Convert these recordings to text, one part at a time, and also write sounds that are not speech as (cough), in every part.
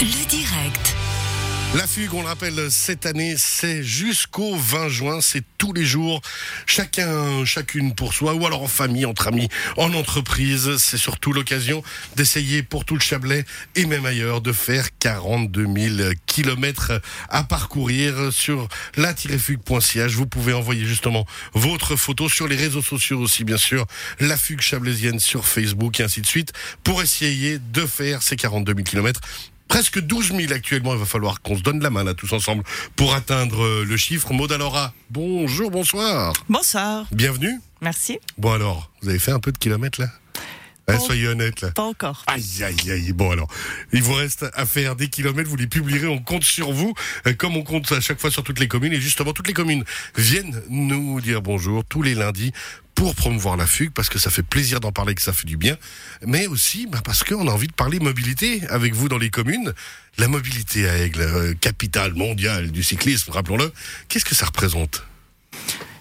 Le direct. La fugue, on le rappelle, cette année, c'est jusqu'au 20 juin, c'est tous les jours, chacun, chacune pour soi, ou alors en famille, entre amis, en entreprise. C'est surtout l'occasion d'essayer pour tout le Chablais et même ailleurs de faire 42 000 kilomètres à parcourir sur la-fugue.ch. Vous pouvez envoyer justement votre photo sur les réseaux sociaux aussi, bien sûr, la fugue chablaisienne sur Facebook et ainsi de suite, pour essayer de faire ces 42 000 kilomètres presque 12 000 actuellement. Il va falloir qu'on se donne la main là tous ensemble pour atteindre euh, le chiffre. Maud Alora, bonjour, bonsoir. Bonsoir. Bienvenue. Merci. Bon alors, vous avez fait un peu de kilomètres là? Hein, Pas- soyez honnête là. Pas encore. Aïe, aïe, aïe. Bon, alors, il vous reste à faire des kilomètres, vous les publierez, on compte sur vous, euh, comme on compte à chaque fois sur toutes les communes. Et justement, toutes les communes viennent nous dire bonjour tous les lundis pour promouvoir la fugue, parce que ça fait plaisir d'en parler, que ça fait du bien. Mais aussi, bah, parce qu'on a envie de parler mobilité avec vous dans les communes. La mobilité à Aigle, euh, capitale mondiale du cyclisme, rappelons-le. Qu'est-ce que ça représente?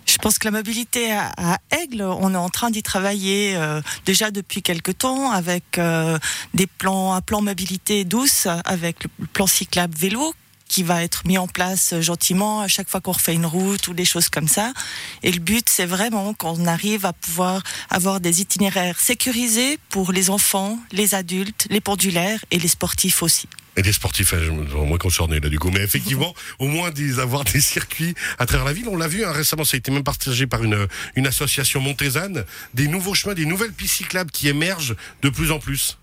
Je pense que la mobilité à, Aigle, on est en train d'y travailler euh, déjà depuis quelque temps avec euh, des plans, un plan mobilité douce avec le plan cyclable vélo qui va être mis en place gentiment à chaque fois qu'on refait une route ou des choses comme ça. Et le but, c'est vraiment qu'on arrive à pouvoir avoir des itinéraires sécurisés pour les enfants, les adultes, les pendulaires et les sportifs aussi. Et des sportifs, hein, moins concerné là du coup. Mais effectivement, (laughs) au moins des, avoir des circuits à travers la ville. On l'a vu hein, récemment, ça a été même partagé par une, une association montésane. Des nouveaux chemins, des nouvelles pistes cyclables qui émergent de plus en plus.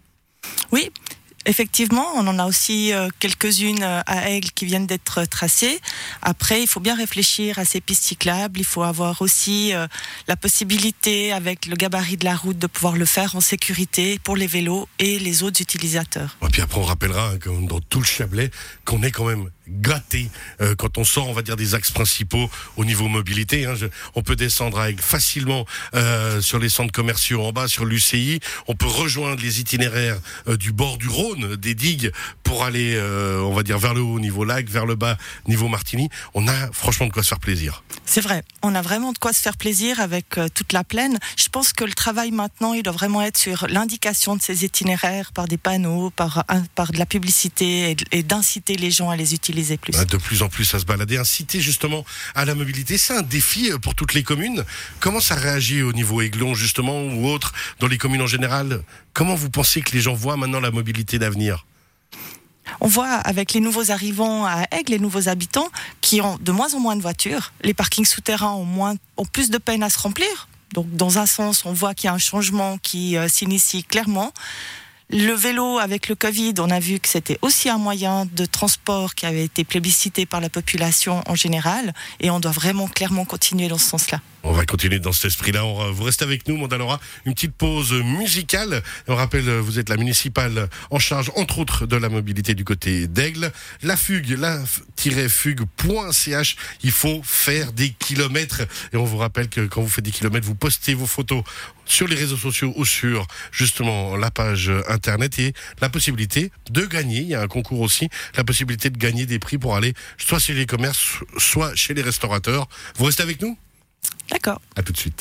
Oui, effectivement, on en a aussi euh, quelques-unes euh, à Aigle qui viennent d'être tracées. Après, il faut bien réfléchir à ces pistes cyclables. Il faut avoir aussi euh, la possibilité, avec le gabarit de la route, de pouvoir le faire en sécurité pour les vélos et les autres utilisateurs. Et puis après, on rappellera, comme dans tout le Chablais, qu'on est quand même gâté quand on sort, on va dire, des axes principaux au niveau mobilité. hein. On peut descendre avec facilement sur les centres commerciaux en bas, sur l'UCI. On peut rejoindre les itinéraires du bord du Rhône, des digues, pour aller, euh, on va dire, vers le haut niveau lac, vers le bas niveau Martigny. On a franchement de quoi se faire plaisir. C'est vrai, on a vraiment de quoi se faire plaisir avec euh, toute la plaine. Je pense que le travail maintenant, il doit vraiment être sur l'indication de ces itinéraires par des panneaux, par, par de la publicité et, d'inciter les gens à les utiliser plus. Hein, de plus en plus à se balader, inciter justement à la mobilité. C'est un défi euh, pour toutes les communes. Comment ça réagit au niveau Aiglon justement ou autre, dans les communes en général? Comment vous pensez que les gens voient maintenant la mobilité d'avenir? On voit avec les nouveaux arrivants à Aigle, les nouveaux habitants, qui ont de moins en moins de voitures. Les parkings souterrains ont, moins, ont plus de peine à se remplir. Donc, dans un sens, on voit qu'il y a un changement qui euh, s'initie clairement. Le vélo, avec le Covid, on a vu que c'était aussi un moyen de transport qui avait été plébiscité par la population en général. Et on doit vraiment clairement continuer dans ce sens-là. On va continuer dans cet esprit-là. Vous restez avec nous, Mandalora. Une petite pause musicale. On rappelle, vous êtes la municipale en charge, entre autres, de la mobilité du côté d'Aigle. La fugue, la-fugue.ch. Il faut faire des kilomètres. Et on vous rappelle que quand vous faites des kilomètres, vous postez vos photos sur les réseaux sociaux ou sur, justement, la page internet et la possibilité de gagner. Il y a un concours aussi. La possibilité de gagner des prix pour aller soit chez les commerces, soit chez les restaurateurs. Vous restez avec nous? D'accord. À tout de suite.